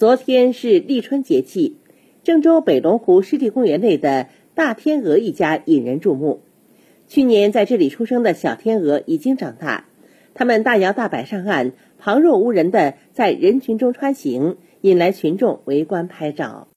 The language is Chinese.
昨天是立春节气郑州北龙湖湿地公园内的大天鹅一家引人注目。去年在这里出生的小天鹅已经长大它们大摇大摆上岸旁若无人的在人群中穿行引来群众围观拍照。